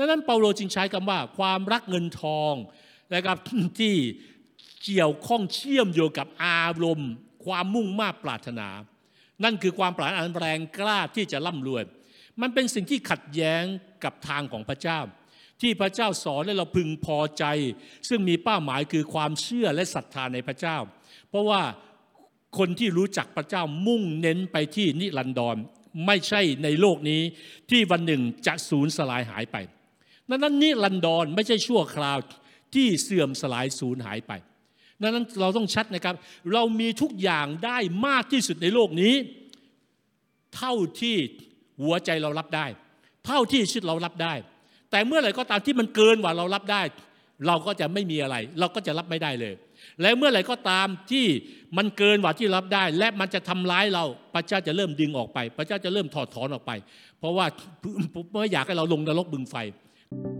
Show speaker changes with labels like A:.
A: ดังนั้นเปาโลจึงใช้คำว่าความรักเงินทองนะครับที่เกี่ยวข้องเชื่อมโยงกับอารมณ์ ความมุ่งมา่ปรารถนา นั่นคือความปรารถนาอันแรงกล้าที่จะร่ำรวย มันเป็นสิ่งที่ขัดแย้งกับทางของพระเจ้า ที่พระเจ้าสอนให้เราพึงพอใจ ซึ่งมีเป้าหมายคือความเชื่อและศรัทธาในพระเจ้า เพราะว่าคนที่รู้จักพระเจ้ามุ่งเน้นไปที่นิรันดรไม่ใช่ในโลกนี้ที่วันหนึ่งจะสูญสลายหายไป ดังนั้นนิรันดรไม่ใช่ชั่วคราวที่เสื่อมสลายสูญหายไปดังนั้นเราต้องชัดนะครับ เรามีทุกอย่างได้มากที่สุดในโลกนี้ เท่าที่หัวใจเรารับได้ เท่าที่ชีวิตเรารับได้ แต่เมื่อไหร่ก็ตามที่มันเกินกว่าเรารับได้ เราก็จะไม่มีอะไร เราก็จะรับไม่ได้เลย และเมื่อไหร่ก็ตามที่มันเกินกว่าที่รับได้ และมันจะทำร้ายเราพระเจ้าจะเริ่มดึงออกไป พระเจ้าจะเริ่มถอดถอนออกไป เพราะว่าเมื่ออยากให้เราลงนรกบึงไฟ thank you